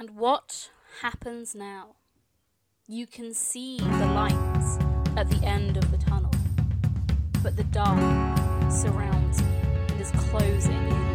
And what happens now? You can see the lights at the end of the tunnel, but the dark surrounds you and is closing in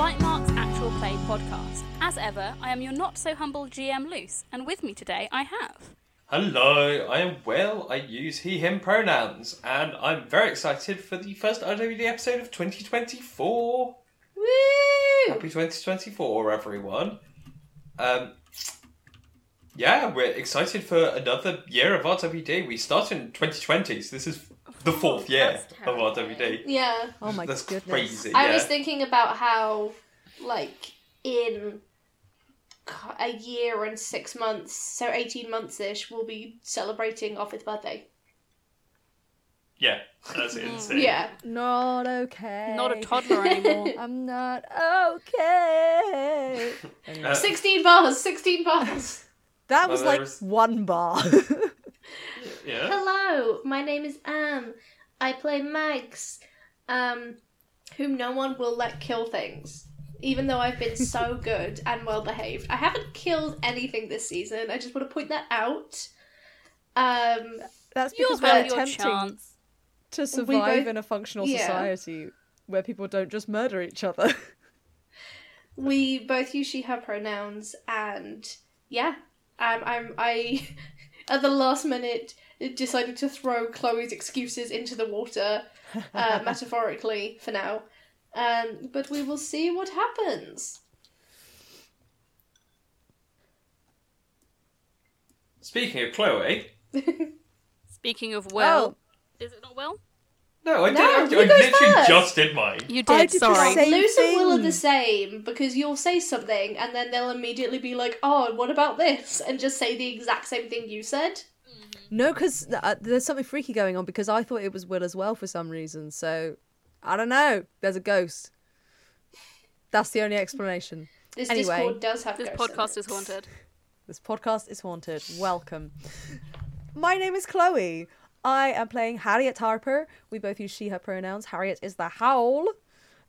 Bite Marks actual play podcast. As ever, I am your not so humble GM Luce, and with me today I have. Hello, I am Will. I use he, him pronouns, and I'm very excited for the first RWD episode of 2024. Woo! Happy 2024, everyone. Um, yeah, we're excited for another year of RWD. We started in 2020, so this is the fourth year That's of RWD. Yeah. Oh my god. That's goodness. crazy. I yeah. was thinking about how, like, in a year and six months, so 18 months ish, we'll be celebrating our fifth birthday. Yeah, that's insane. Yeah. Not okay. Not a toddler anymore. I'm not okay. Anyway, Uh, 16 bars! 16 bars! that well, was like there's- one bar. yeah. Hello, my name is Anne. I play Mags, um, whom no one will let kill things. Even though I've been so good and well behaved, I haven't killed anything this season. I just want to point that out. Um, That's You'll because we're your attempting chance. to survive both- in a functional yeah. society where people don't just murder each other. we both use she her pronouns and yeah um, i'm i at the last minute decided to throw chloe's excuses into the water uh, metaphorically for now um, but we will see what happens Speaking of Chloe, Speaking of Will, Oh. is it not Will? no, I, No, did, I, you I go literally first. just did mine. You I did, did the sorry. same Luce and Will are thing. the same because you'll say something and then they'll immediately be like, "Oh, what about this?" and just say the exact same thing you said. No, because uh, there's something freaky going on because I thought it was Will as well for some reason. So I don't know. There's a ghost. That's the only explanation. This Anyway, Discord does have This ghosts in podcast it. is haunted. This podcast is haunted. Welcome. My name is Chloe. I am playing Harriet Harper. We both use she, her pronouns. Harriet is the howl.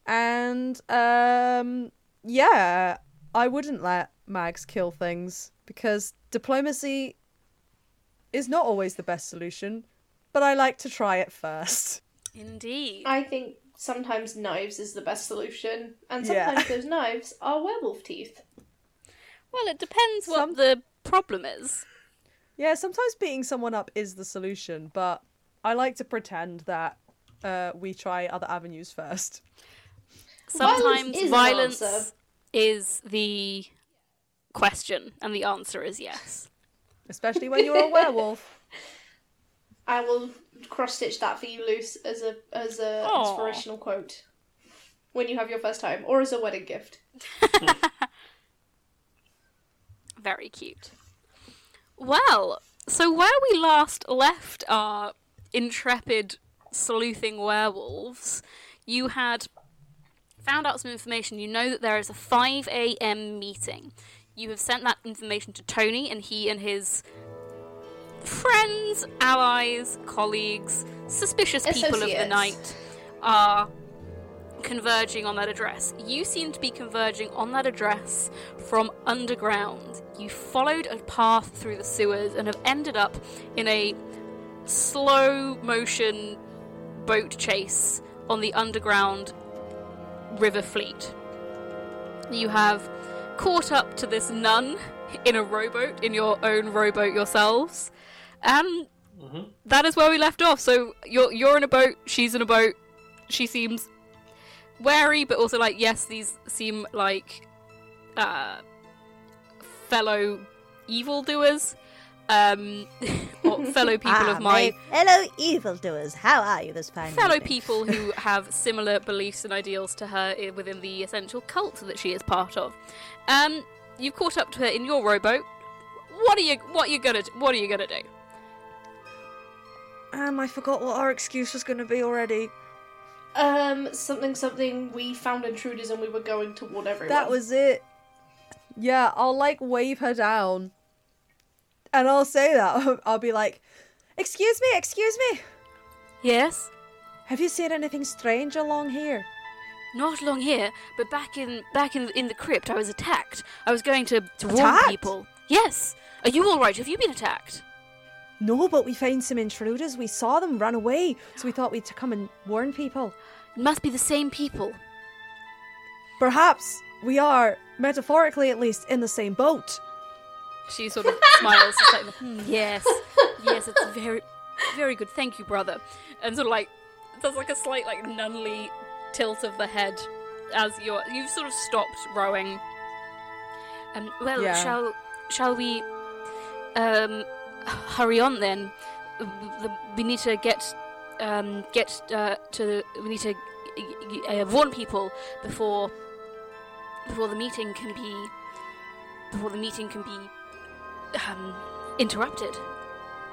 And, um, yeah, I wouldn't let Mags kill things because diplomacy is not always the best solution, but I like to try it first. Indeed. I think sometimes knives is the best solution, and Yeah. sometimes those knives are werewolf teeth. Well, it depends what Some- the problem is. Yeah, sometimes beating someone up is the solution, but I like to pretend that uh, we try other avenues first. Sometimes is violence answer. is the question, and the answer is yes. Especially when you're a werewolf. I will cross stitch that for you, Luce, as a as a Aw. inspirational quote when you have your first time, or as a wedding gift. Very cute. Well, so where we last left our intrepid sleuthing werewolves, you had found out some information. You know that there is a 5 a.m. meeting. You have sent that information to Tony, and he and his friends, allies, colleagues, suspicious people of the night are converging on that address. You seem to be converging on that address from underground. You followed a path through the sewers and have ended up in a slow motion boat chase on the underground river fleet. You have caught up to this nun in a rowboat, in your own rowboat yourselves, and that is where we left off. So you're you're in a boat, she's in a boat. She seems wary, but also like yes, these seem like uh, fellow evildoers. Um, or fellow people Ah, of my fellow evildoers. How are you this fine fellow evening? people who have similar beliefs and ideals to her within the essential cult that she is part of. Um, you've caught up to her in your rowboat. What are you? What are you gonna? do- What are you gonna do? Um, I forgot what our excuse was going to be already. Um, something, something. We found intruders and we were going toward everyone. That was it. Yeah, I'll like wave her down. And I'll say that. I'll be like, Excuse me, excuse me. Yes, Have you seen anything strange along here? not along here, but back in back in in the crypt, I was attacked. I was going to, to warn Attacked? people. Yes. Are you all right? Have you been attacked? No, but we found some intruders. We saw them run away, so we thought we'd to come and warn people. It must be the same people. Perhaps we are, metaphorically at least, in the same boat. She sort of smiles. Like, "Hmm, yes, yes, it's very, very good. Thank you, brother. And sort of like, there's like a slight like nunly tilt of the head as you're you've sort of stopped rowing. Um, well, Yeah. shall shall we um hurry on then? The- the- We need to get um get uh, to we need to uh, warn people before before the meeting can be before the meeting can be um, interrupted.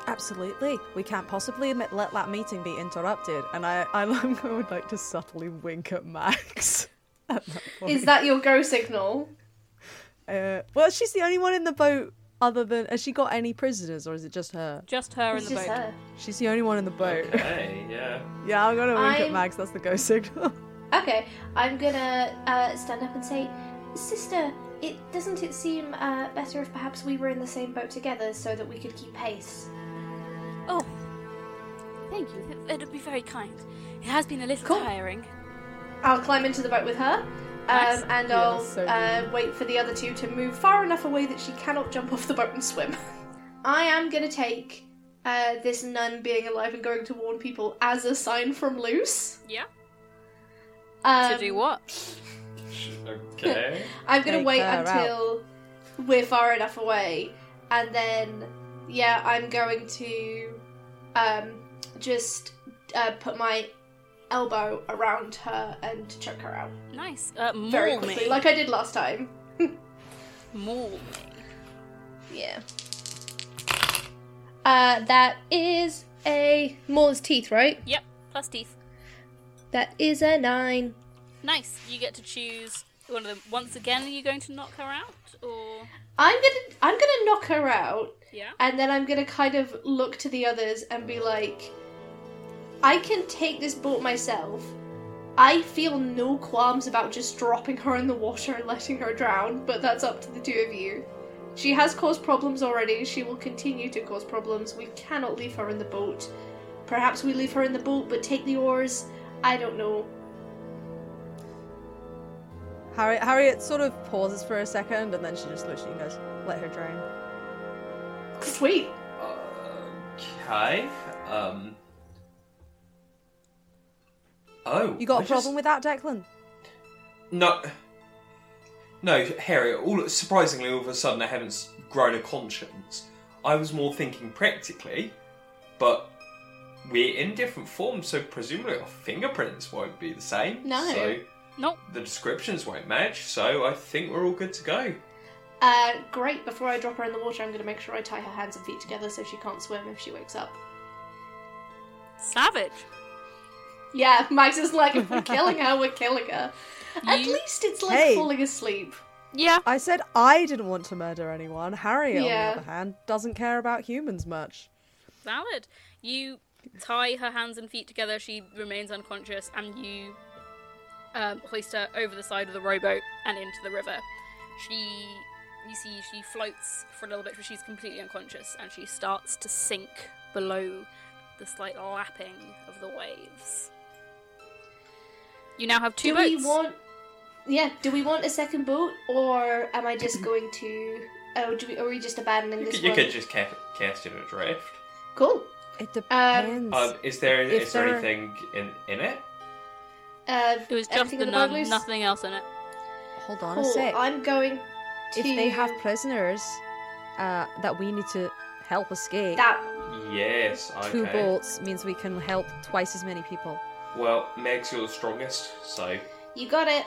Absolutely. We can't possibly admit, let that meeting be interrupted. And I, I would like to subtly wink at Mags. at that point. Is that your go signal? Uh, well, she's the only one in the boat. Other than, has she got any prisoners, or is it just her? Just her It's in the just boat. her. She's the only one in the boat. Okay, yeah. yeah, I'm gonna wink at I'm- Mags. That's the go signal. Okay, I'm gonna uh, stand up and say, Sister, it doesn't it seem uh, better if perhaps we were in the same boat together so that we could keep pace? Oh, thank you. It- It'd be very kind. It has been a little Cool. tiring. I'll climb into the boat with her, Nice. um, and Yeah, I'll so uh, wait for the other two to move far enough away that she cannot jump off the boat and swim. I am gonna take uh, this nun being alive and going to warn people as a sign from Luce. Yeah. Um, to do what? Okay. I'm gonna Take wait her until we're far enough away, and then yeah, I'm going to um, just uh, put my elbow around her and choke her out Nice. Uh, maul very quickly, me. like I did last time. maul me. Yeah. Uh, that is a Moore's teeth, right? Yep. Plus teeth. That is a nine. Nice. You get to choose one of them. Once again, are you going to knock her out, or I'm gonna I'm gonna knock her out, yeah? and then I'm gonna kind of look to the others and be like, I can take this boat myself. I feel no qualms about just dropping her in the water and letting her drown, but that's up to the two of you. She has caused problems already. She will continue to cause problems. We cannot leave her in the boat. Perhaps we leave her in the boat but take the oars. I don't know. Harriet, Harriet sort of pauses for a second, and then she just looks at you and goes, "Let her drown." Sweet. Okay. Um. Oh. You got I a just- problem with that, Declan? No. No, Harriet, all surprisingly all of a sudden I haven't grown a conscience. I was more thinking practically, but we're in different forms, so presumably our fingerprints won't be the same. No. So Nope. the descriptions won't match, so I think we're all good to go. Uh, great. Before I drop her in the water, I'm going to make sure I tie her hands and feet together so she can't swim if she wakes up. Savage. Yeah, Mags is like, if we're killing her, we're killing her. At You- least it's like Hey. falling asleep. Yeah. I said I didn't want to murder anyone. Harriet, Yeah. on the other hand, doesn't care about humans much. Valid. You tie her hands and feet together. She remains unconscious, and you um, hoist her over the side of the rowboat and into the river. She, you see, she floats for a little bit, but she's completely unconscious, and she starts to sink below the slight lapping of the waves. You now have two do boats. we want? Yeah. Do we want a second boat, or am I just going to? Oh, do we? Are we just abandoning this could, you one? could just ca- cast it adrift. Cool. It depends. Um, is there If is there there- anything in in it? Uh, it was just the in the nun, boat loose? nothing else in it. Hold on Cool. a sec. I'm going to. If they have prisoners uh, that we need to help escape. That Yes, Two okay. bolts means we can help twice as many people. Well, Meg's your strongest, so you got it.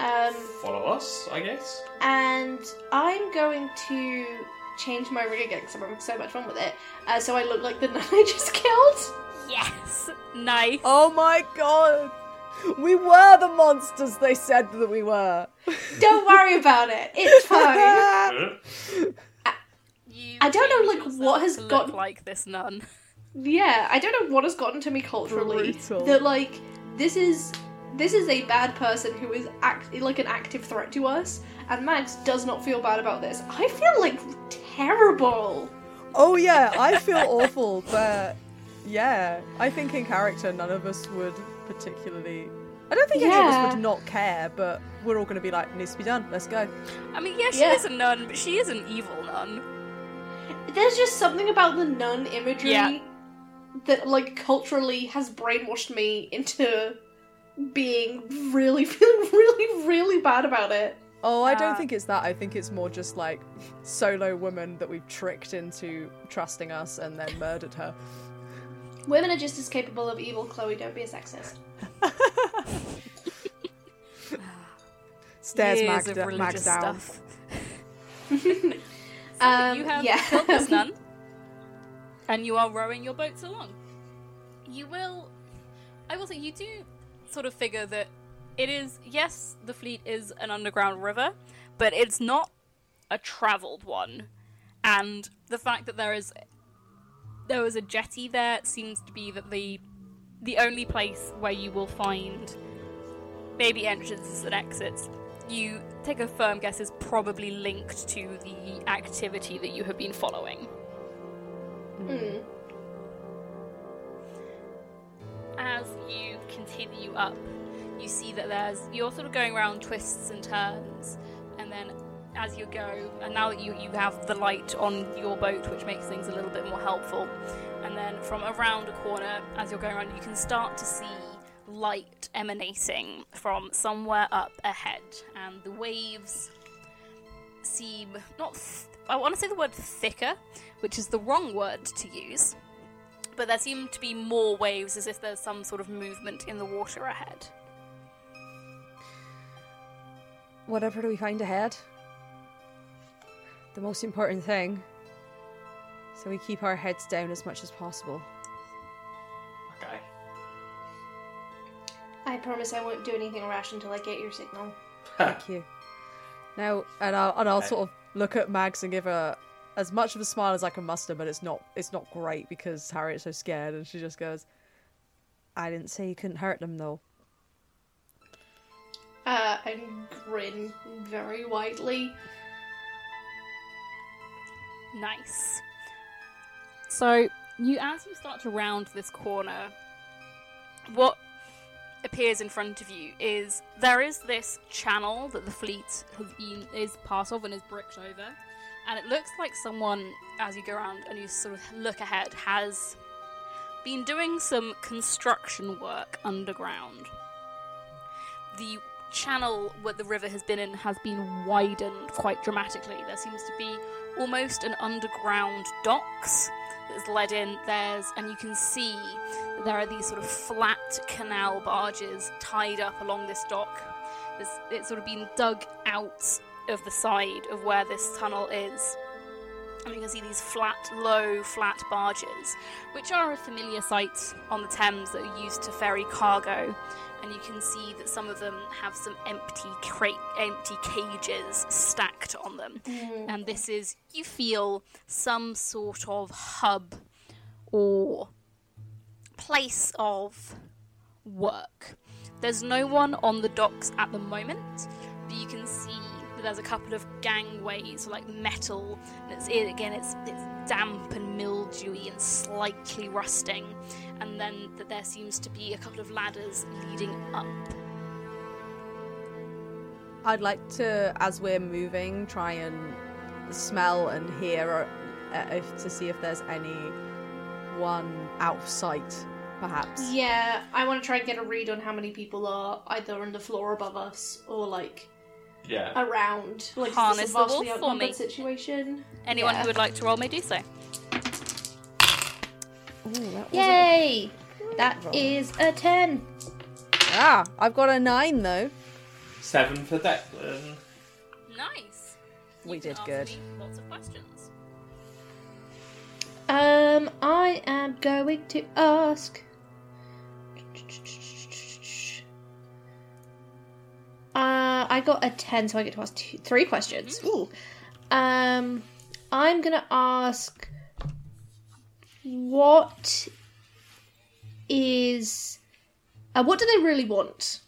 Um, follow us, I guess. and I'm going to change my rig again because I'm having so much fun with it. Uh, so I look like the nun I just killed. Yes, nice. Oh my god! We were the monsters they said that we were. Don't worry about it. It's fine. You I don't know, like, what has got like this nun. Yeah, I don't know what has gotten to me culturally Brutal. that like this is this is a bad person who is act like an active threat to us, and Mags does not feel bad about this. I feel like terrible. Oh yeah, I feel awful, but yeah, I think in character none of us would particularly. I don't think any of us would not care, but we're all going to be like, needs to be done. Let's go. I mean, yeah, she Yeah. is a nun, but she is an evil nun. There's just something about the nun imagery Yeah. that like culturally has brainwashed me into being really feeling really really bad about it. Oh, I don't Uh, think it's that. I think it's more just like solo woman that we've tricked into trusting us and then murdered her. Women are just as capable of evil, Chloe. Don't be a sexist. Stairs Years Mags, of da- religious Mags down. stuff. Um, you have yeah. killed this nun, and you are rowing your boats along. You will. I will say you do sort of figure that it is. Yes, the fleet is an underground river, but it's not a travelled one. And the fact that there is there was a jetty there It seems to be that the the only place where you will find maybe entrances and exits you take a firm guess is probably linked to the activity that you have been following. Hmm. As you continue up, you see that there's you're sort of going around twists and turns, and then as you go, and now that you you have the light on your boat, which makes things a little bit more helpful, and then from around a corner, as you're going around, you can start to see light emanating from somewhere up ahead, and the waves seem not. Th- I want to say the word thicker, which is the wrong word to use. But there seem to be more waves as if there's some sort of movement in the water ahead. Whatever do we find ahead? The most important thing. So we keep our heads down as much as possible. Okay. I promise I won't do anything rash until I get your signal. Thank you. Now, and I'll, and I'll Okay. sort of look at Mags and give her as much of a smile as I can muster, but it's not it's not great because Harriet's so scared, and she just goes, "I didn't say you couldn't hurt them, though." Uh, and grin very widely. Nice. So, you as you start to round this corner, what appears in front of you is there is this channel that the fleet has been is part of and is bricked over, and it looks like someone, as you go around and you sort of look ahead, has been doing some construction work underground. The channel where the river has been in has been widened quite dramatically. There seems to be almost an underground docks that's led in. There's and you can see there are these sort of flat canal barges tied up along this dock. There's, it's sort of been dug out of the side of where this tunnel is. And you can see these flat, low, flat barges, which are a familiar sight on the Thames that are used to ferry cargo. And you can see that some of them have some empty crate, empty cages stacked on them. Mm. And this is, you feel, some sort of hub or place of work. There's no one on the docks at the moment, but you can see there's a couple of gangways, like metal. And it's again, it's it's damp and mildewy and slightly rusting, and then that there seems to be a couple of ladders leading up. I'd like to, as we're moving, try and smell and hear uh, if, to see if there's any one out of sight, perhaps. Yeah, I want to try and get a read on how many people are either on the floor above us or like Yeah. around. Like Harness the a vastly wolf for outnumbered me. situation. Anyone Yeah. who would like to roll may do so. Ooh, that was a- Yay! That roll. is a 10. Ah, I've got a nine though. Seven for Declan. Nice. We You can did ask good. me Lots of questions. Um, I am going to ask. Uh, I got a 10, so I get to ask two, three questions. Ooh. Um, I'm gonna ask what is. Uh, what do they really want?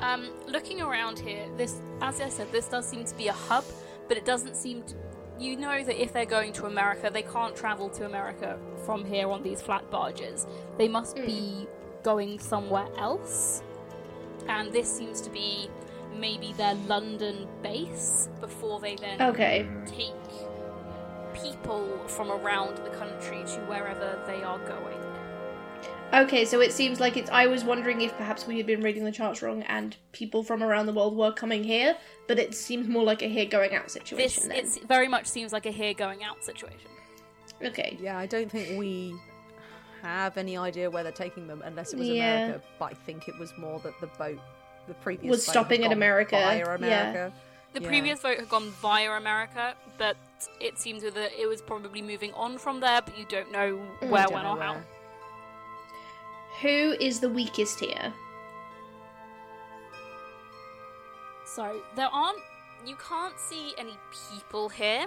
Um, looking around here, this, as I said, this does seem to be a hub, but it doesn't seem to. You know that if they're going to America, they can't travel to America from here on these flat barges. They must be going somewhere else. And this seems to be maybe their London base before they then Okay. take people from around the country to wherever they are going. Okay, so it seems like it's. I was wondering if perhaps we had been reading the charts wrong and people from around the world were coming here, but it seems more like a here going out This situation. then. it very much seems like a here going out situation. Okay. Yeah, I don't think we have any idea where they're taking them unless it was Yeah. America. But I think it was more that the boat, the previous Was boat stopping had at gone America, via yeah. America. The Yeah. previous vote had gone via America, but it seems that it was probably moving on from there, but you don't know mm. where, Don't when, know or how. Who is the weakest here? So there aren't. You can't see any people here.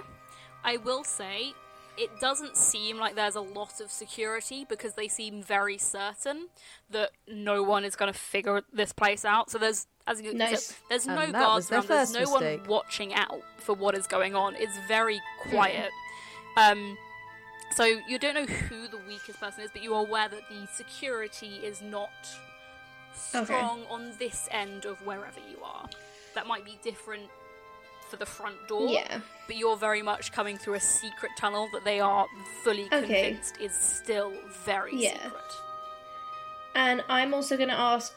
I will say, it doesn't seem like there's a lot of security because they seem very certain that no one is going to figure this place out. So there's, as you Nice. said, there's no that guards around. There's first no one watching out for what is going on. It's very quiet. Um, so you don't know who the weakest person is, but you are aware that the security is not Okay. strong on this end of wherever you are. That might be different for the front door, Yeah. but you're very much coming through a secret tunnel that they are fully Okay. convinced is still very Yeah. secret. And I'm also going to ask.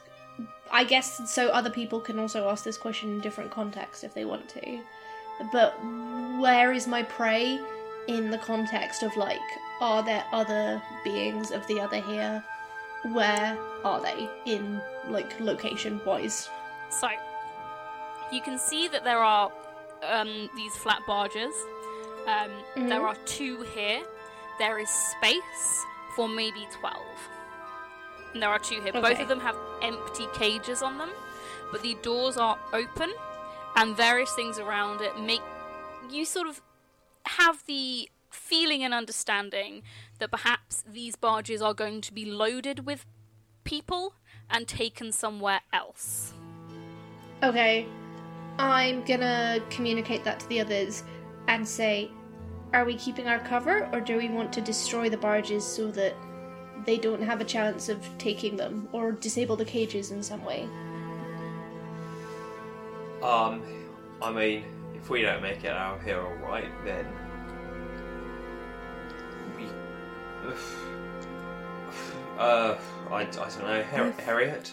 I guess so other people can also ask this question in different contexts if they want to. But where is my prey in the context of like, are there other beings of the other here? Where are they in like location wise? So, you can see that there are um, these flat barges. Um, There are two here. There is space for maybe 12. And there are two here. Both of them have empty cages on them, but the doors are open, and various things around it make you sort of have the feeling and understanding that perhaps these barges are going to be loaded with people and taken somewhere else. Okay, I'm gonna communicate that to the others and say, are we keeping our cover or do we want to destroy the barges so that they don't have a chance of taking them or disable the cages in some way? Um, I mean, if we don't make it out here alright, then we. Uh, I, I don't know, Har- Harriet.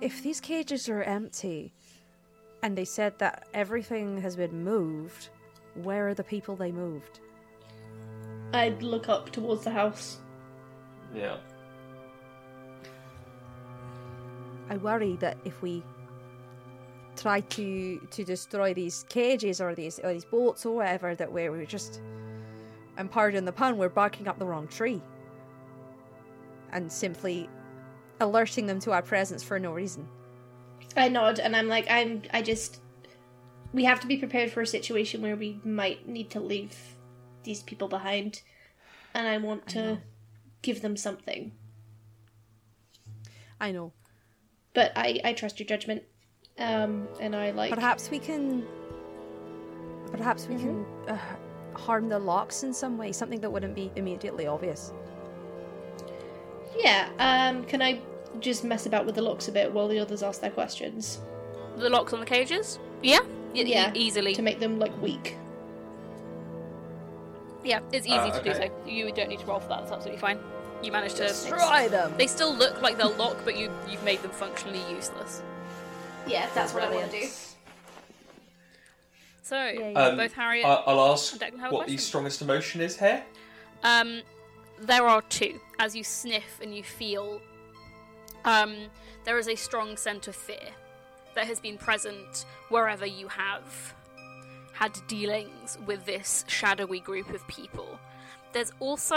If these cages are empty, and they said that everything has been moved, where are the people they moved? I'd look up towards the house. Yeah. I worry that if we try to to destroy these cages or these or these boats or whatever, that we're, we're just and pardon the pun, we're barking up the wrong tree, and simply alerting them to our presence for no reason. I nod and I'm like, I'm. I just. We have to be prepared for a situation where we might need to leave these people behind, and I want to give them something. I know. But I, I trust your judgment, um, and I like. Perhaps we can. Perhaps we can uh, harm the locks in some way, something that wouldn't be immediately obvious. Yeah. Um. Can I just mess about with the locks a bit while the others ask their questions The locks on the cages? Yeah? Y- e- Yeah, easily. to make them like weak? Yeah, it's easy Uh, to do so. You don't need to roll for that. That's absolutely fine. You managed to Destroy them. They still look like they'll lock, but you you've made them functionally useless. Yeah, that's what I wanna do. So Um, both Harriet. I- I'll ask and Declan have a what the strongest emotion is here. um, there are two. As you sniff and you feel, um, there is a strong scent of fear that has been present wherever you have had dealings with this shadowy group of people. There's also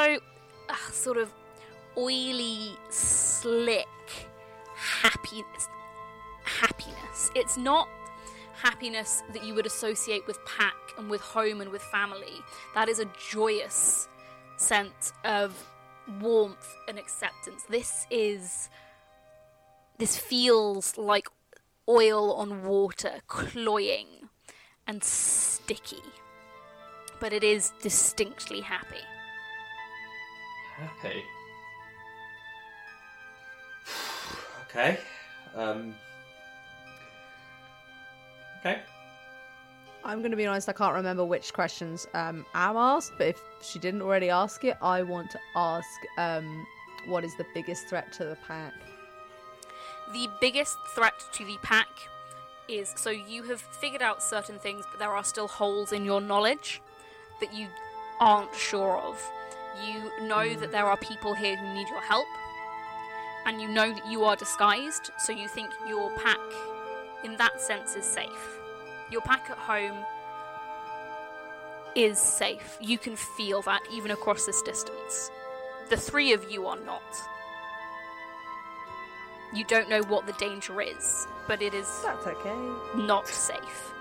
a sort of oily, slick happiness. Happiness. It's not happiness that you would associate with pack and with home and with family. That is a joyous sense of warmth and acceptance. This is. This feels like oil on water, cloying and sticky. But it is distinctly happy. Happy. okay. Um. Okay. I'm going to be honest, I can't remember which questions um, Am asked, but if she didn't already ask it, I want to ask um, what is the biggest threat to the pack? The biggest threat to the pack is so you have figured out certain things, but there are still holes in your knowledge that you aren't sure of. You know that there are people here who need your help, and you know that you are disguised, so you think your pack, in that sense, is safe. Your pack at home is safe. You can feel that even across this distance. The three of you are not. You don't know what the danger is, but it is That's okay. not safe.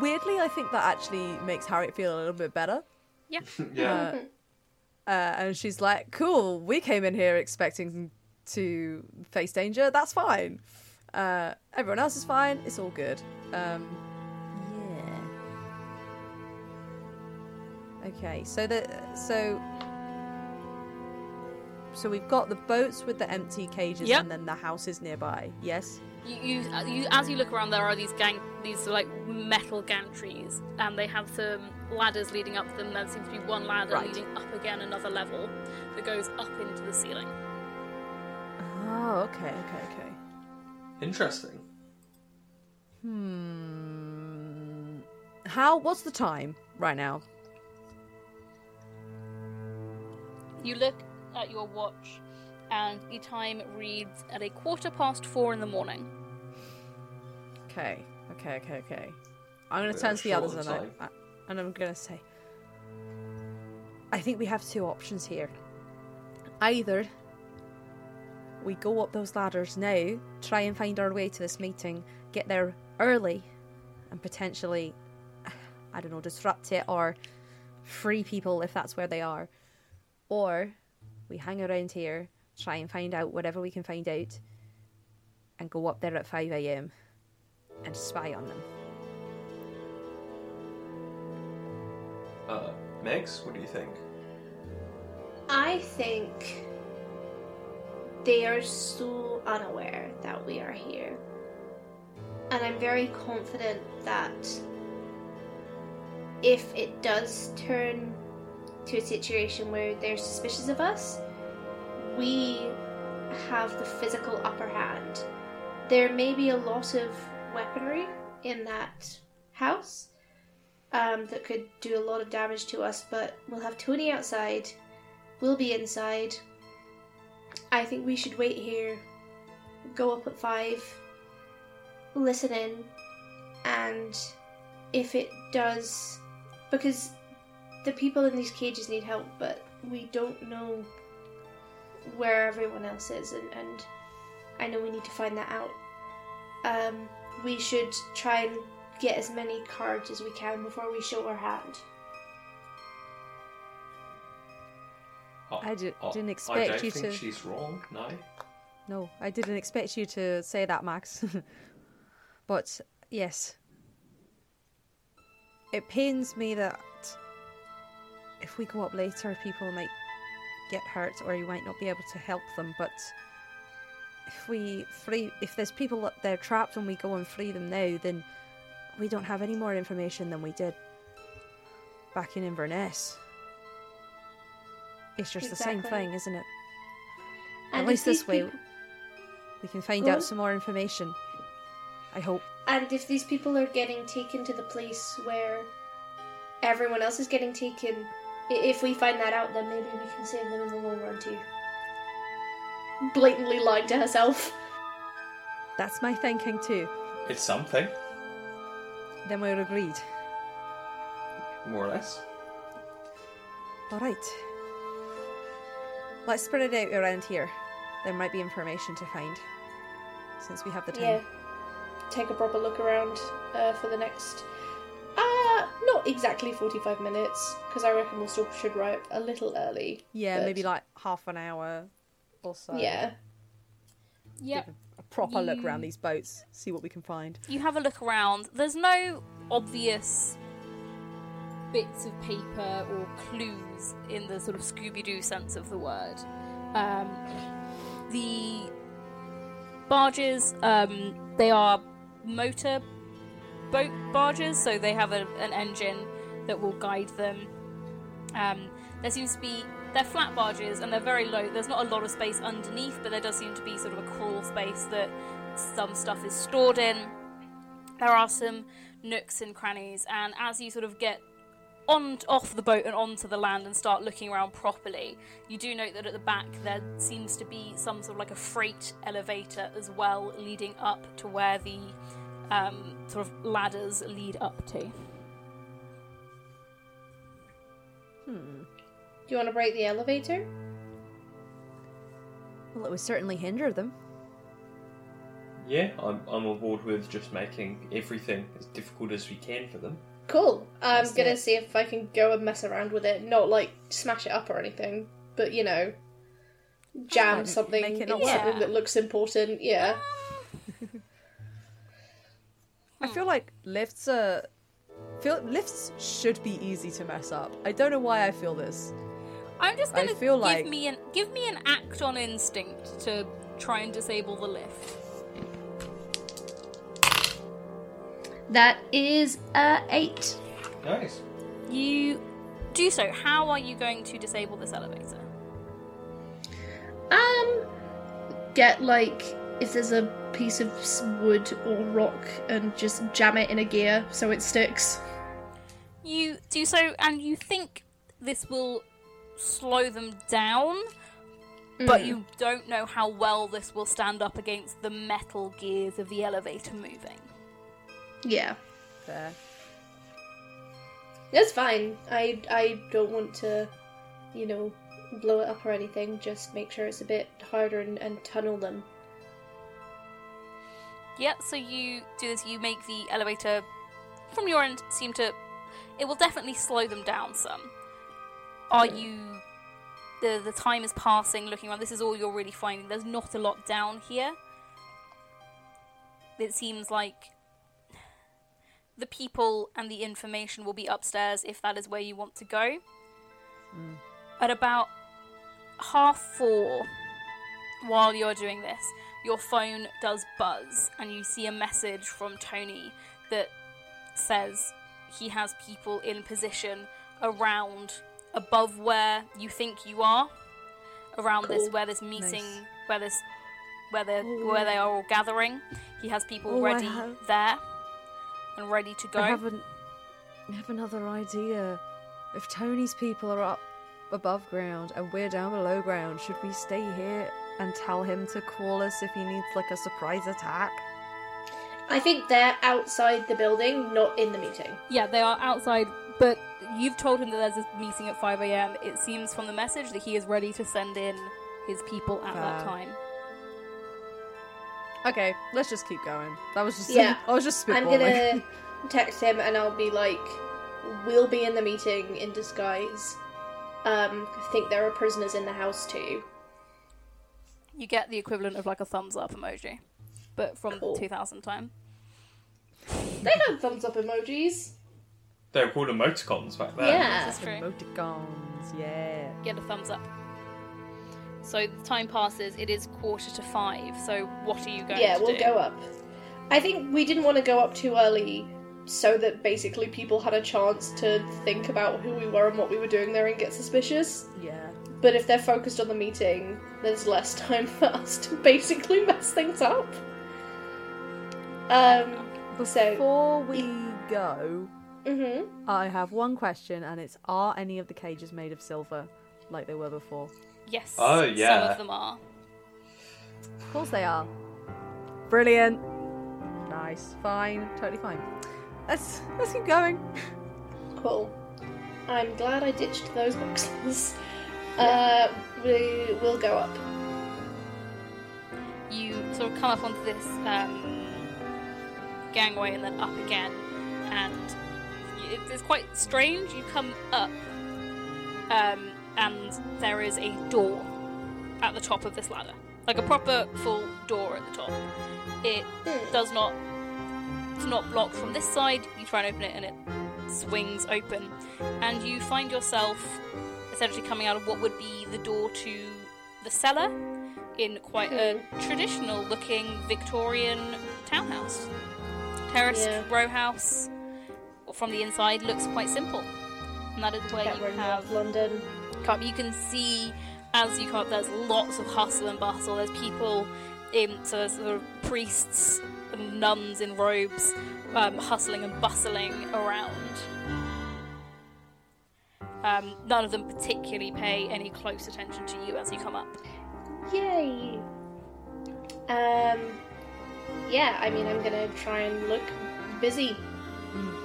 Weirdly, I think that actually makes Harriet feel a little bit better. Yeah. Yeah. Uh, and she's like, cool, we came in here expecting to face danger. That's fine. Uh, everyone else is fine. It's all good. Um, yeah. Okay, so the so so we've got the boats with the empty cages Yep. and then the houses nearby. Yes. You, you, uh, you, as you look around, there are these gang, these like metal gantries, and they have some ladders leading up them. There seems to be one ladder Right. leading up again another level that goes up into the ceiling. Oh, okay, okay, okay. Interesting. Hmm. How? What's the time right now? You look at your watch, and the time reads at a quarter past four in the morning. Okay, okay, okay, okay. I'm gonna turn to the others and, I. I, and I'm gonna say, I think we have two options here. Either we go up those ladders now, try and find our way to this meeting, get there early, and potentially, I don't know, disrupt it or free people if that's where they are, or we hang around here, try and find out whatever we can find out, and go up there at 5 a.m and spy on them. Uh, Mags, what do you think? I think they are so unaware that we are here. And I'm very confident that if it does turn to a situation where they're suspicious of us, we have the physical upper hand. There may be a lot of weaponry in that house um, that could do a lot of damage to us, but we'll have Tony outside, we'll be inside. I think we should wait here, go up at five, listen in, and if it does, because the people in these cages need help, but we don't know where everyone else is, and, and I know we need to find that out. Um, we should try and get as many cards as we can before we show our hand. Oh, I di- oh, didn't I expect don't you think to- she's wrong. No. No, I didn't expect you to say that, Mags. but yes, it pains me that if we go up later, people might get hurt or you might not be able to help them. But if we free, if there's people up there trapped and we go and free them now, then we don't have any more information than we did back in Inverness. It's just the same thing, isn't it? And At least this way, peop- we can find out some more information. I hope. And if these people are getting taken to the place where everyone else is getting taken, If we find that out, then maybe we can save them in the long run too. Blatantly lying to herself. That's my thinking too. It's something, Then we're agreed. more or less. Alright. Let's spread it out around here. There might be information to find. Since we have the time. Yeah. Take a proper look around uh, for the next. Not exactly 45 minutes, because I reckon we'll still should arrive a little early. Yeah, but- maybe like half an hour or so. Yeah. Yeah. A proper look around these boats, see what we can find. You have a look around. There's no obvious bits of paper or clues in the sort of Scooby Doo sense of the word. Um, the barges, um, they are motor boat barges, so they have a, an engine that will guide them. Um, there seems to be they're flat barges and they're very low. There's not a lot of space underneath, but there does seem to be sort of a crawl space that some stuff is stored in. There are some nooks and crannies, and as you sort of get on off the boat and onto the land and start looking around properly, you do note that at the back there seems to be some sort of like a freight elevator as well, leading up to where the um, sort of ladders lead up to. Hmm. Do you want to break the elevator? Well, it would certainly hinder them. Yeah, I'm, I'm on board with just making everything as difficult as we can for them. Cool. I'm Let's gonna it. see if I can go and mess around with it. Not like smash it up or anything, but you know, jam something make it not work. something that looks important. Yeah. I feel like lifts are. Feel lifts should be easy to mess up. I don't know why I feel this. I'm just gonna feel give like- me an give me an act on instinct to try and disable the lift. That is a eight. Nice. You do so. How are you going to disable this elevator? Um, get like if there's a piece of wood or rock and just jam it in a gear so it sticks. You do so, and you think this will slow them down, but mm. you don't know how well this will stand up against the metal gears of the elevator moving. Yeah, Fair. that's fine. I I don't want to, you know, blow it up or anything. Just make sure it's a bit harder and, and tunnel them. Yeah, so you do this, you make the elevator, from your end, seem to. It will definitely slow them down some. Are you. The, the time is passing, looking around. This is all you're really finding. There's not a lot down here. It seems like the people and the information will be upstairs if that is where you want to go. Hmm. At about half four, while you're doing this, your phone does buzz and you see a message from Tony that says he has people in position around above where you think you are around this where this meeting Nice. where this where they where they are all gathering. He has people Oh, ready have- there and ready to go. I have, an, I have another idea. If Tony's people are up above ground and we're down below ground, should we stay here and tell him to call us if he needs like a surprise attack? I think they're outside the building, not in the meeting. Yeah, they are outside, but you've told him that there's a meeting at 5 a.m. It seems from the message that he is ready to send in his people at that time. Okay, let's just keep going. That was just Yeah. I was just I'm gonna text him and I'll be like, "We'll be in the meeting in disguise. Um, I think there are prisoners in the house too. You get the equivalent of like a thumbs up emoji, but from Cool. 2000 time. They had thumbs up emojis. They were called emoticons back then. Yeah. That's true. Emoticons, yeah. Get a thumbs up. So the time passes. It is quarter to five. So what are you going to do? yeah, to we'll do? go up. I think we didn't want to go up too early so that basically people had a chance to think about who we were and what we were doing there and get suspicious. Yeah. But if they're focused on the meeting, there's less time for us to basically mess things up. Um, so Before we go, Mm-hmm. I have one question, and it's: Are any of the cages made of silver, like they were before? Yes. Oh, yeah. Some of them are. Of course they are. Brilliant. Nice. Fine. Totally fine. Let's let's keep going. Cool. I'm glad I ditched those boxes. Uh, we will go up. you sort of come up onto this um, gangway and then up again, and it's quite strange. You come up, um, and there is a door at the top of this ladder, like a proper full door at the top. It Hmm. does not, it's not blocked from this side. You try and open it, and it swings open, and you find yourself essentially coming out of what would be the door to the cellar in quite a traditional looking Victorian townhouse. Terraced Yeah. row house from the inside looks quite simple. And that is where Get you have London. You can see as you come up, there's lots of hustle and bustle. There's people in, so there's sort of priests and nuns in robes um, hustling and bustling around. Um, none of them particularly pay any close attention to you as you come up. Yay! Um, yeah, I mean, I'm gonna try and look busy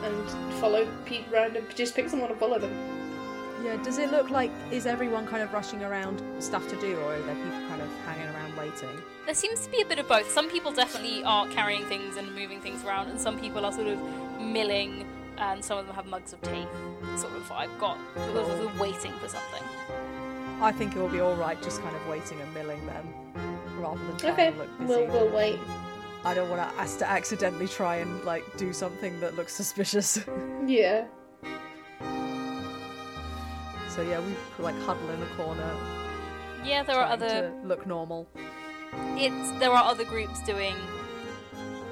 and follow Pete round and just pick someone and follow them. Yeah. Does it look like is everyone kind of rushing around stuff to do, or are there people kind of hanging around waiting? There seems to be a bit of both. Some people definitely are carrying things and moving things around, and some people are sort of milling, and some of them have mugs of tea. Sort of, I've got sort of waiting for something. I think it will be all right, just kind of waiting and milling them, rather than trying Okay, to look busy. we'll we'll wait. I don't want us to accidentally try and like do something that looks suspicious. Yeah. so yeah, we like huddle in a corner, Yeah, there are other. to look normal. It's there are other groups doing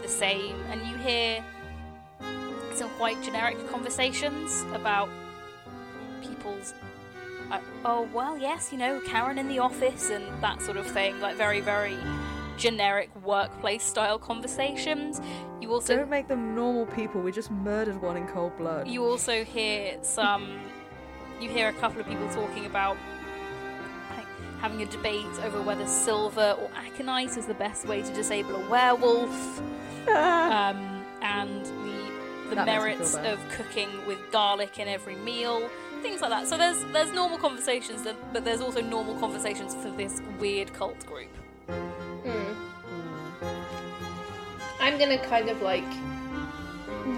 the same, and you hear some quite generic conversations about people's. Uh, oh well, yes, you know, Karen in the office and that sort of thing, like very very generic workplace style conversations. You also Don't make them normal people. We just murdered one in cold blood. You also hear some. You hear a couple of people talking about like, having a debate over whether silver or aconite is the best way to disable a werewolf, um, and the the That makes me feel merits of cooking with garlic in every meal, things like that. So there's there's normal conversations, that, but there's also normal conversations for this weird cult group. Hmm. I'm gonna kind of like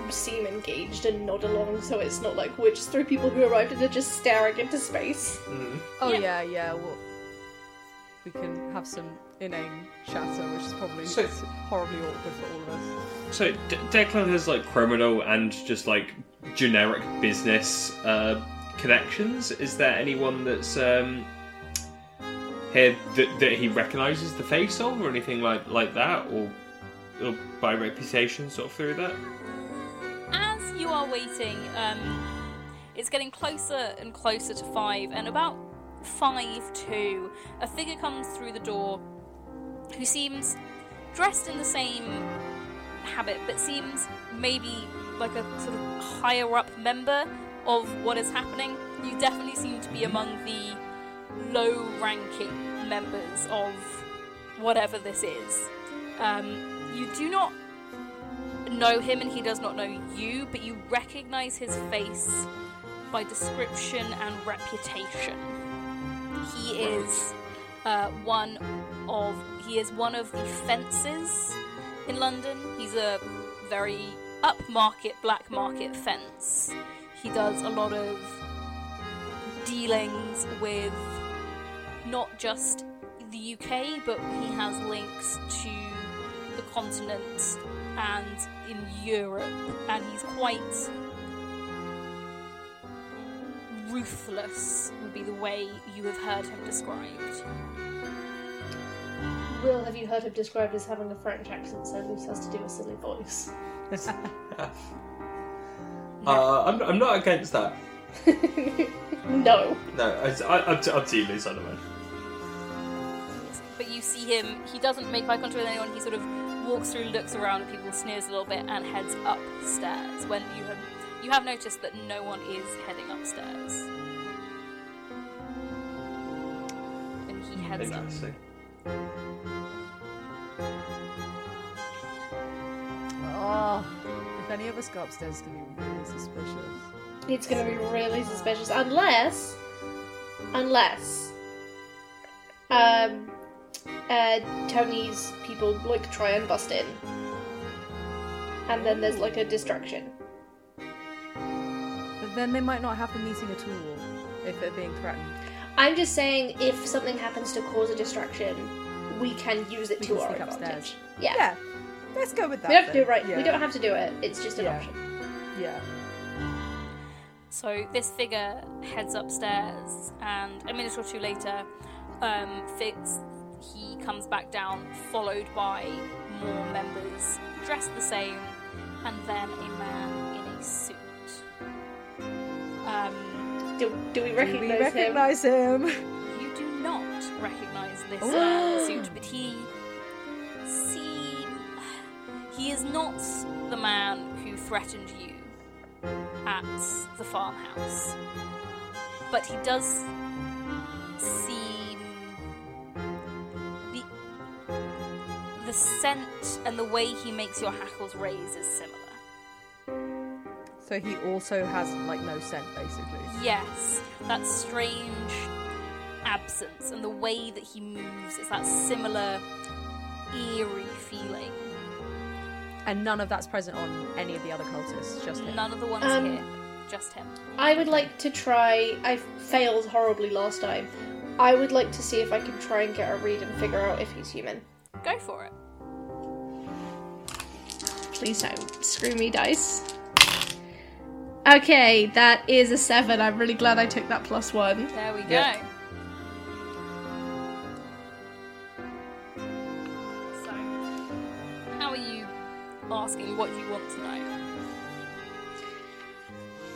seem engaged and nod along, so it's not like we're just three people who arrived and they're just staring into space. Mm. Oh Yeah. yeah, yeah. Well, we can have some inane chatter, which is probably So- horribly awkward for all of us. So D- Declan has like criminal and just like generic business uh, connections. Is there anyone that's um, here that, that he recognises the face of, or anything like like that, or, or by reputation, sort of through that? As you are waiting, um, it's getting closer and closer to five, and about five to, a figure comes through the door who seems dressed in the same habit, but seems maybe like a sort of higher up member of what is happening. You definitely seem to be among the low ranking members of whatever this is. Um, you do not know him and he does not know you, but you recognize his face by description and reputation. He is uh, one of he is one of the fences in London. He's a very upmarket black market fence. He does a lot of dealings with not just the UK, but he has links to the continent and in Europe, and he's quite ruthless, would be the way you have heard him described. Will, have you heard him described as having a French accent, so Luce has to do a silly voice? Uh, I'm, I'm not against that. no. No, I, I, I'm, t- I'm team Luce on the man. But you see him, he doesn't make eye contact with anyone, he sort of walks through, looks around at people, sneers a little bit, and heads upstairs when you have You have noticed that no one is heading upstairs. And he heads up. Interesting. Oh, if any of us go upstairs, it's gonna be really suspicious. It's gonna be really suspicious unless, unless, um, uh, Tony's people like try and bust in, and then there's like a distraction. But then they might not have the meeting at all if they're being threatened. I'm just saying, if something happens to cause a distraction, we can use it We to can our advantage. upstairs. Yeah. Yeah, let's go with that. we don't have to do it right. Yeah. We don't have to do it. It's just an Yeah. option. Yeah. So this figure heads upstairs, and a minute or two later, um, Fix he comes back down, followed by more members dressed the same, and then a man in a suit. Um, Do, do we Do recognize, we recognize him? you do not recognize this man suit, but he seem he is not the man who threatened you at the farmhouse, but he does seem the the scent and the way he makes your hackles raise is similar. So he also has like no scent, basically. Yes, that strange absence and the way that he moves is that similar eerie feeling. And none of that's present on any of the other cultists, just him. None of the ones Um, here, just him. I would like to try. I failed horribly last time. I would like to see if I can try and get a read and figure out if he's human. Go for it. Please don't screw me, dice. Okay, that is a seven. I'm really glad I took that plus one. There we go. Yeah. Asking what you want to know?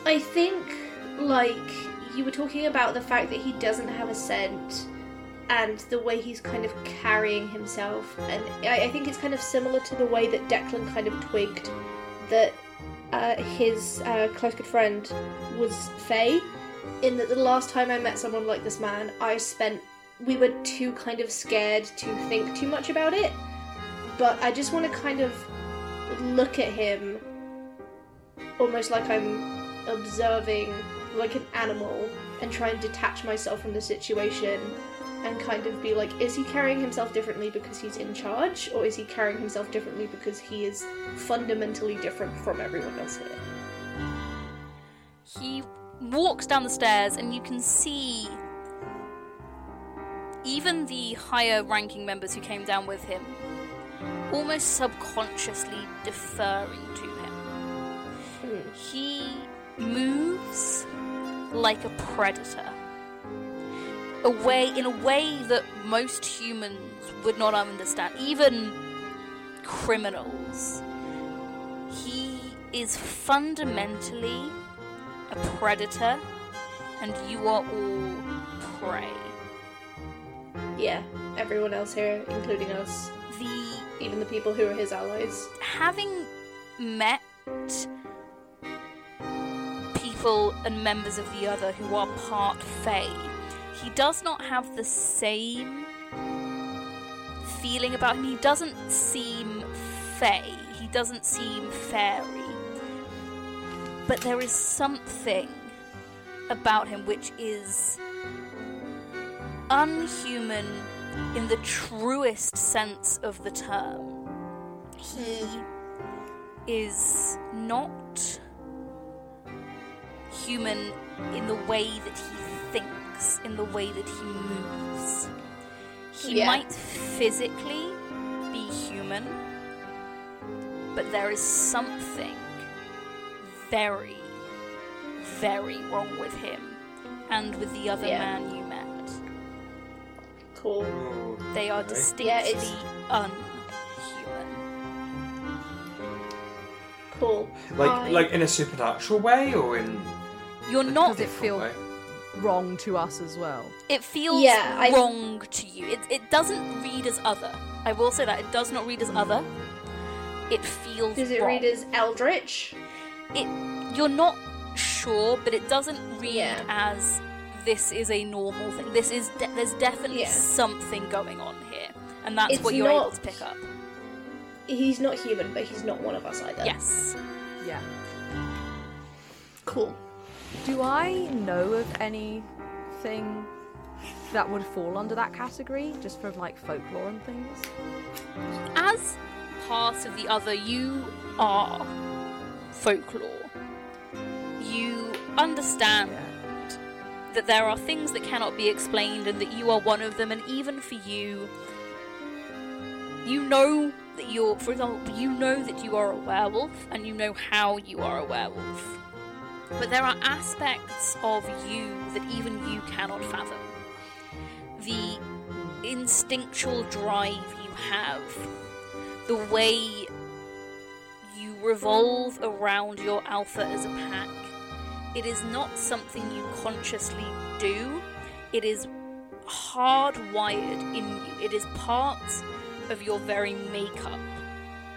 I think, like, you were talking about the fact that he doesn't have a scent and the way he's kind of carrying himself. And I, I think it's kind of similar to the way that Declan kind of twigged that uh, his uh, close good friend was Fae. In that the last time I met someone like this man, I spent. We were too kind of scared to think too much about it. But I just want to kind of look at him almost like I'm observing like an animal and try and detach myself from the situation and kind of be like, is he carrying himself differently because he's in charge, or is he carrying himself differently because he is fundamentally different from everyone else here? He walks down the stairs, and you can see even the higher ranking members who came down with him almost subconsciously deferring to him. Hmm. He moves like a predator. A way in a way that most humans would not understand, even criminals. He is fundamentally a predator, and you are all prey. Yeah, everyone else here, including us, even the people who are his allies. having met people and members of the other who are part Fae, he does not have the same feeling about him. He doesn't seem Fae, he doesn't seem fairy. But there is something about him which is unhuman in the truest sense of the term. He is not human in the way that he thinks, in the way that he moves. He Yeah. might physically be human, but there is something very, very wrong with him and with the other Yeah. man you met. Cool. Mm. They are Okay. distinctly Yeah, it's- unhuman. Cool. Like, I- like in a supernatural way, or in You're not. Does it feel way? wrong to us as well? It feels Yeah, I- wrong to you. It, it doesn't read as other. I will say that it does not read as other. It feels. Does it wrong. read as Eldritch? It. you're not sure, but it doesn't read Yeah. as this is a normal thing. This is de- there's definitely Yeah. something going on here, and that's It's what you're able to pick up. He's not human, but he's not one of us either. Yes. Yeah. Cool. Do I know of anything that would fall under that category, just from like folklore and things? As part of the other, you are folklore. You understand that there are things that cannot be explained and that you are one of them, and even for you, you know that you're, for example, you know that you are a werewolf and you know how you are a werewolf. But there are aspects of you that even you cannot fathom. The instinctual drive you have, the way you revolve around your alpha as a pack. It is not something you consciously do, it is hardwired in you. It is part of your very makeup.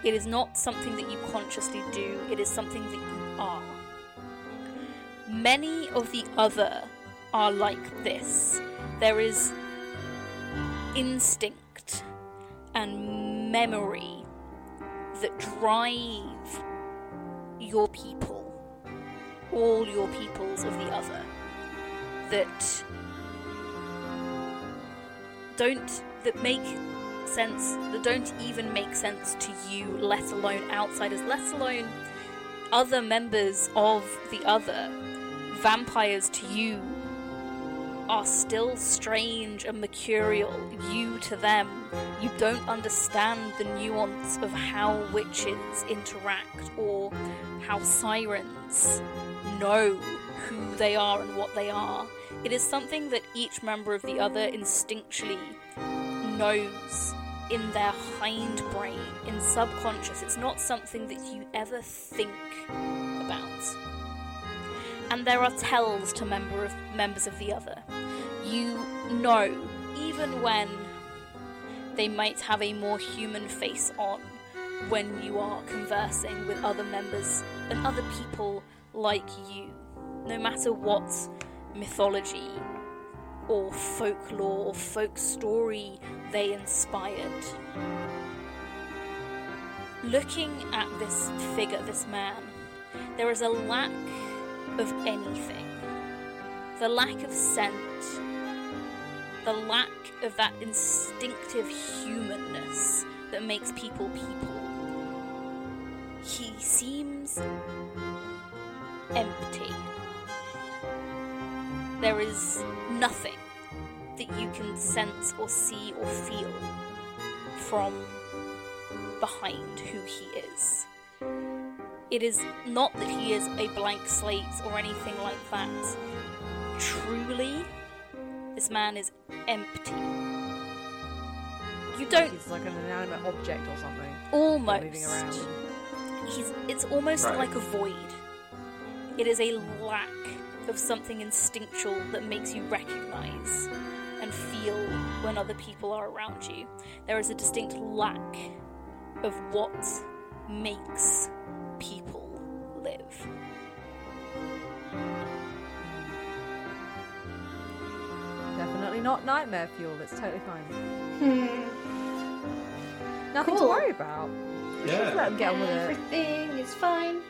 It is not something that you consciously do, it is something that you are. Many of the other are like this. There is instinct and memory that drive your people, all your peoples of the other, that don't, that make sense, that don't even make sense to you, let alone outsiders, let alone other members of the other. Vampires to you are still strange and mercurial. You to them, you don't understand the nuance of how witches interact or how sirens know who they are and what they are. It is something that each member of the other instinctually knows in their hind brain, in subconscious. It's not something that you ever think about. And there are tells to member of members of the other. You know, even when they might have a more human face on, when you are conversing with other members and other people like you, no matter what mythology or folklore or folk story they inspired. Looking at this figure, this man, there is a lack of anything. The lack of scent, the lack of that instinctive humanness that makes people people. He seems empty. There is nothing that you can sense or see or feel from behind who he is. It is not that he is a blank slate or anything like that. Truly, this man is empty. You don't He's like an inanimate object or something. almost. moving around. He's. It's almost Right. like a void. It is a lack of something instinctual that makes you recognize and feel when other people are around you. There is a distinct lack of what makes people live. Definitely not nightmare fuel. It's totally fine. Hmm. Nothing to worry about. Just let Yeah. them get on with it. Everything is fine.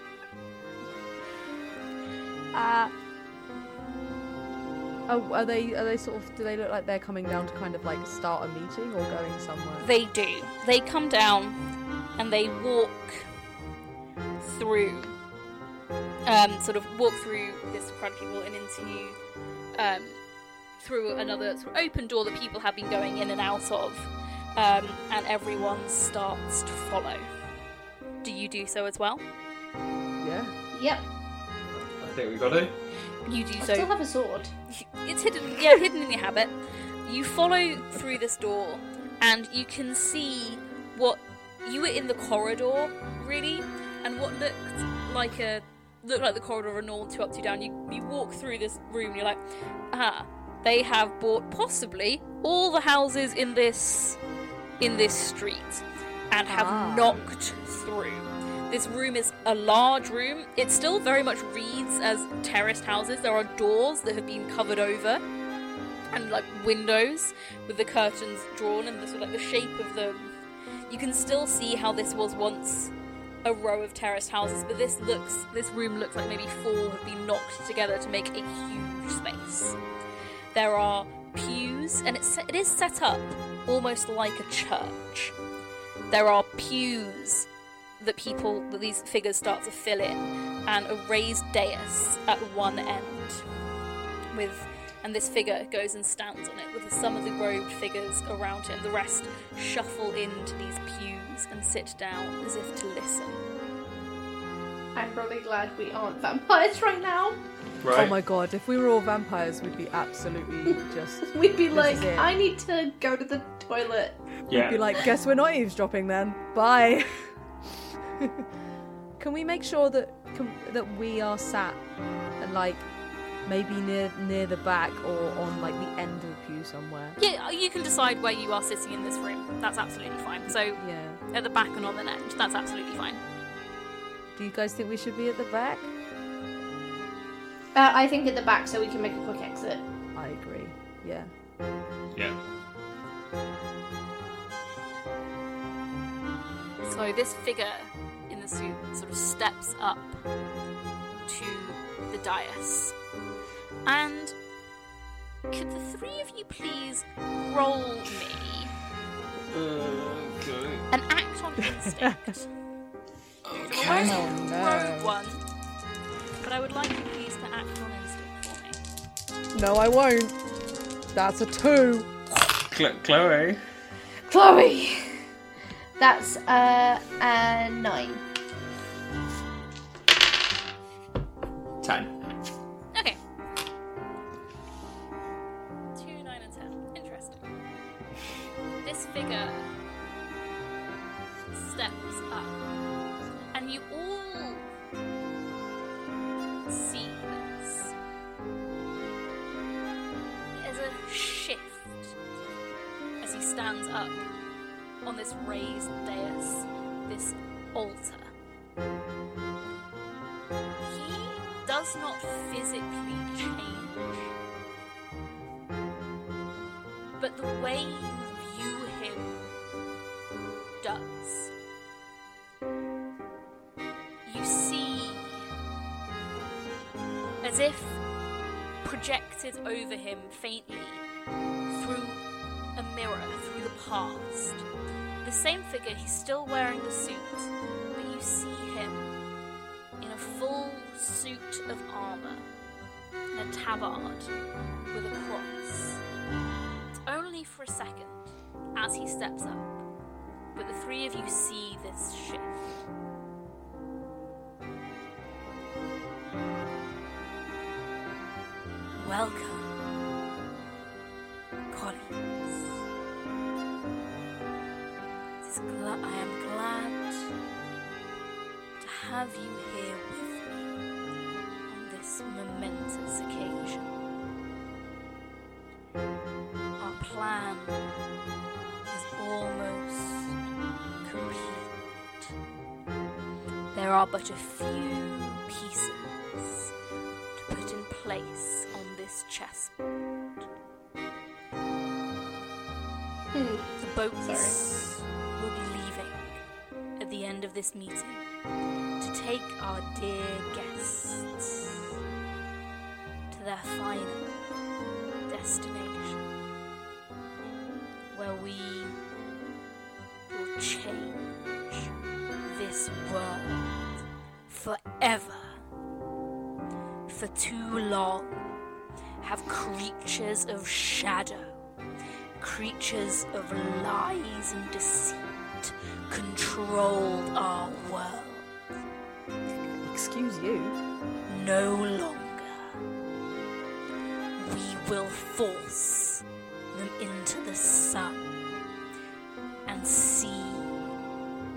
Uh, oh, are they? Are they sort of? Do they look like they're coming down to kind of like start a meeting or going somewhere? They do. They come down and they walk through, um, sort of walk through this crowd of people and into, um, through another sort of open door that people have been going in and out of, um, and everyone starts to follow. Do you do so as well? Yeah. Yep. I think we've got it. You do so. I so. still have a sword. it's hidden yeah hidden in your habit you follow through this door and you can see what you were in the corridor really and what looked like a looked like the corridor of a normal two up two down you you walk through this room and you're like ah they have bought possibly all the houses in this in this street and have Ah. knocked through This room is a large room. It still very much reads as terraced houses. There are doors that have been covered over, and like windows with the curtains drawn and the sort of like the shape of them. You can still see how this was once a row of terraced houses, but this looks this room looks like maybe four have been knocked together to make a huge space. There are pews, and it's it is set up almost like a church. There are pews that people that these figures start to fill in, and a raised dais at one end with and this figure goes and stands on it with some of the robed figures around him. The rest shuffle into these pews and sit down as if to listen. I'm really glad we aren't vampires right now. Right. Oh my god, if we were all vampires, we'd be absolutely just. We'd be like, is it. I need to go to the toilet. yeah. We'd be like, guess we're not eavesdropping then. Bye. can we make sure that can, that we are sat and like maybe near near the back or on like the end of the pew somewhere? Yeah, you can decide where you are sitting in this room. That's absolutely fine. So Yeah. at the back and on the end, that's absolutely fine. Do you guys think we should be at the back? Uh, I think at the back so we can make a quick exit. I agree. Yeah. Yeah. So this figure in sort of steps up to the dais. And could the three of you please roll me Okay. an act on instinct? Okay. So Oh, no. rogue one, but I would like you please to act on instinct for me. No, I won't. That's a two. Chlo- Chloe. Chloe! That's uh, a nine. Ten. Okay. Two, nine, and ten. Interesting. This figure steps up, and you all see this. There's a shift as he stands up on this raised dais, this altar. Does not physically change, but the way you view him does. You see, as if projected over him faintly through a mirror, through the past. The same figure, he's still wearing the suit, but you see tabard with a cross. Only for a second as he steps up, but the three of you see this shift. Welcome, colleagues. Gla- I am glad to have you here momentous occasion. Our plan is almost complete. There are but a few pieces to put in place on this chessboard. Hmm. The boats will be leaving at the end of this meeting to take our dear guests to their final destination, where we will change this world forever. For too long have creatures of shadow creatures of lies and deceit controlled our world. Excuse you. No longer. We will force them into the sun and see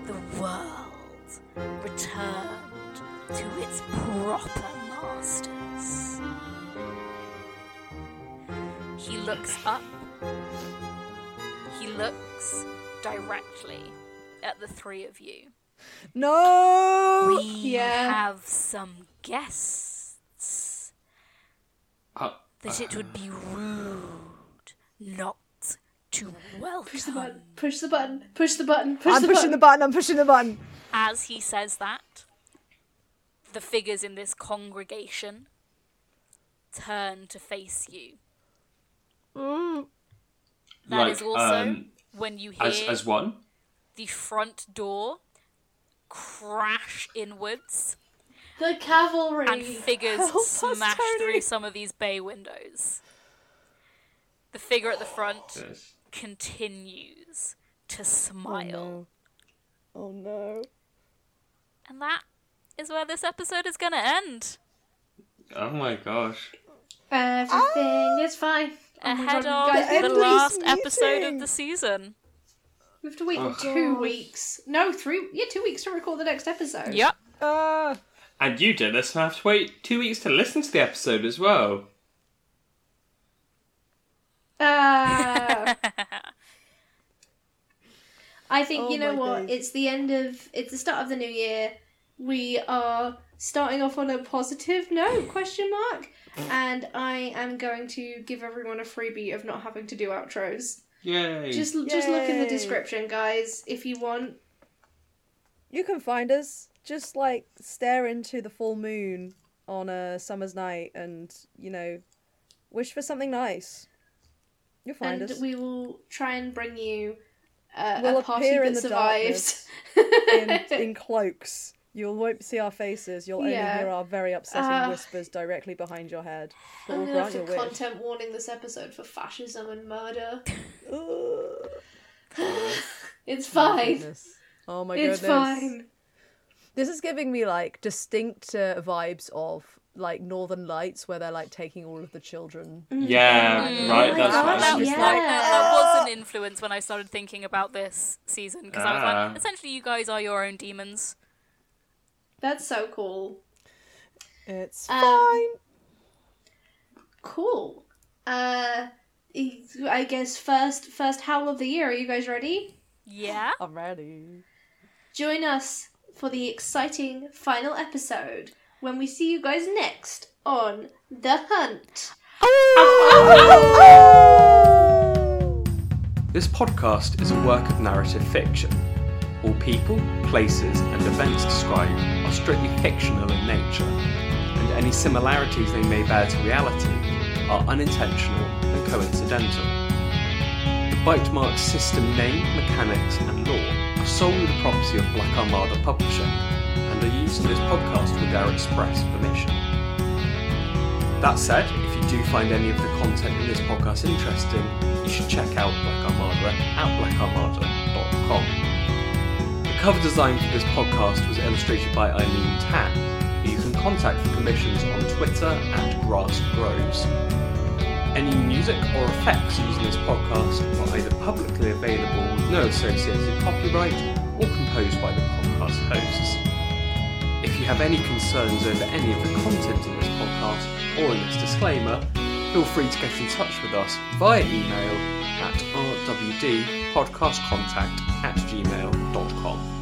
the world returned to its proper masters. He looks up. He looks directly at the three of you. No. We Yeah. have some guests. Uh, That it would be rude not to welcome. Push the button. Push the button. Push the button. Push I'm the pushing button. the button. I'm pushing the button. As he says that, the figures in this congregation turn to face you. Mm. That is like, also um, when you hear as as one. the front door crash inwards The cavalry. and figures Help smash Tony. through some of these bay windows. The figure at the front Yes. continues to Oh smile. no. Oh no. And that is where this episode is going to end. Oh my gosh. Everything is fine. Oh Ahead God, of guys, the endless last episode of the season. We have to wait Oh, two gosh. weeks. No, three. Yeah, two weeks to record the next episode. Yep. Uh, And you, Dennis, have to wait two weeks to listen to the episode as well. Uh, I think Oh you know what? days. It's the end of. It's the start of the new year. We are starting off on a positive note? Question mark. And I am going to give everyone a freebie of not having to do outros. Yay. Just just look in the description, guys, if you want. you can find us. Just like stare into the full moon on a summer's night, and you know, wish for something nice. You'll find and us. we will try and bring you uh, We'll a party that in the survives. in, in cloaks. You won't see our faces. You'll only Yeah. hear our very upsetting Uh, whispers directly behind your head. But I'm we'll gonna have your wish. content warning this episode for fascism and murder. It's Oh my fine. goodness. Oh my it's goodness. fine. This is giving me like distinct uh, vibes of like Northern Lights, where they're like taking all of the children. yeah, Mm. right. Oh That's gosh, what I that was was yeah. like that, that was an influence when I started thinking about this season because I was Ah. like, essentially, you guys are your own demons. That's so cool. It's Um, fine. Cool. Uh, I guess first first howl of the year. Are you guys ready? Yeah. I'm ready. Join us for the exciting final episode when we see you guys next on The Hunt. This podcast is a work of narrative fiction. All people, places, and events described are strictly fictional in nature, and any similarities they may bear to reality are unintentional and coincidental. The Bite Marks system name, mechanics, and lore are solely the property of Black Armada Publishing and are used in this podcast with their express permission. That said, if you do find any of the content in this podcast interesting, you should check out Black Armada at blackarmada.com. The cover design for this podcast was illustrated by Eileen Tan, you can contact for commissions on Twitter and Grass Grows. Any music or effects used in this podcast are either publicly available with no associated copyright or composed by the podcast hosts. If you have any concerns over any of the content in this podcast or in this disclaimer, feel free to get in touch with us via email at rwdpodcastcontact at gmail.com.